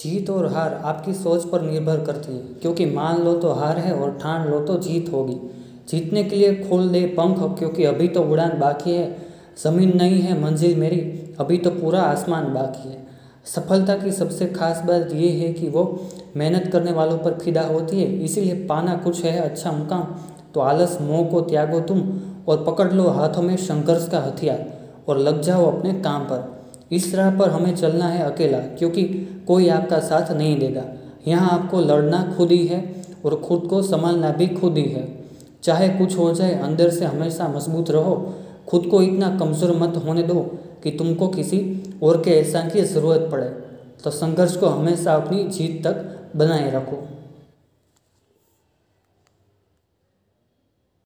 जीत और हार आपकी सोच पर निर्भर करती है, क्योंकि मान लो तो हार है और ठान लो तो जीत होगी। जीतने के लिए खोल दे पंख क्योंकि अभी तो उड़ान बाकी है, ज़मीन नहीं है, मंजिल मेरी, अभी तो पूरा आसमान बाकी है। सफलता की सबसे खास बात ये है कि वो मेहनत करने वालों पर फिदा होती है, इसीलिए पाना कुछ है अच्छा मुकाम तो आलस, मोह को त्यागो तुम और पकड़ लो हाथों में संघर्ष का हथियार, और लग जाओ अपने काम पर। इस राह पर हमें चलना है अकेला, क्योंकि कोई आपका साथ नहीं देगा। यहाँ आपको लड़ना खुद ही है और खुद को संभालना भी खुद ही है। चाहे कुछ हो जाए, अंदर से हमेशा मज़बूत रहो। खुद को इतना कमज़ोर मत होने दो कि तुमको किसी और के एहसान की ज़रूरत पड़े। तो संघर्ष को हमेशा अपनी जीत तक बनाए रखो।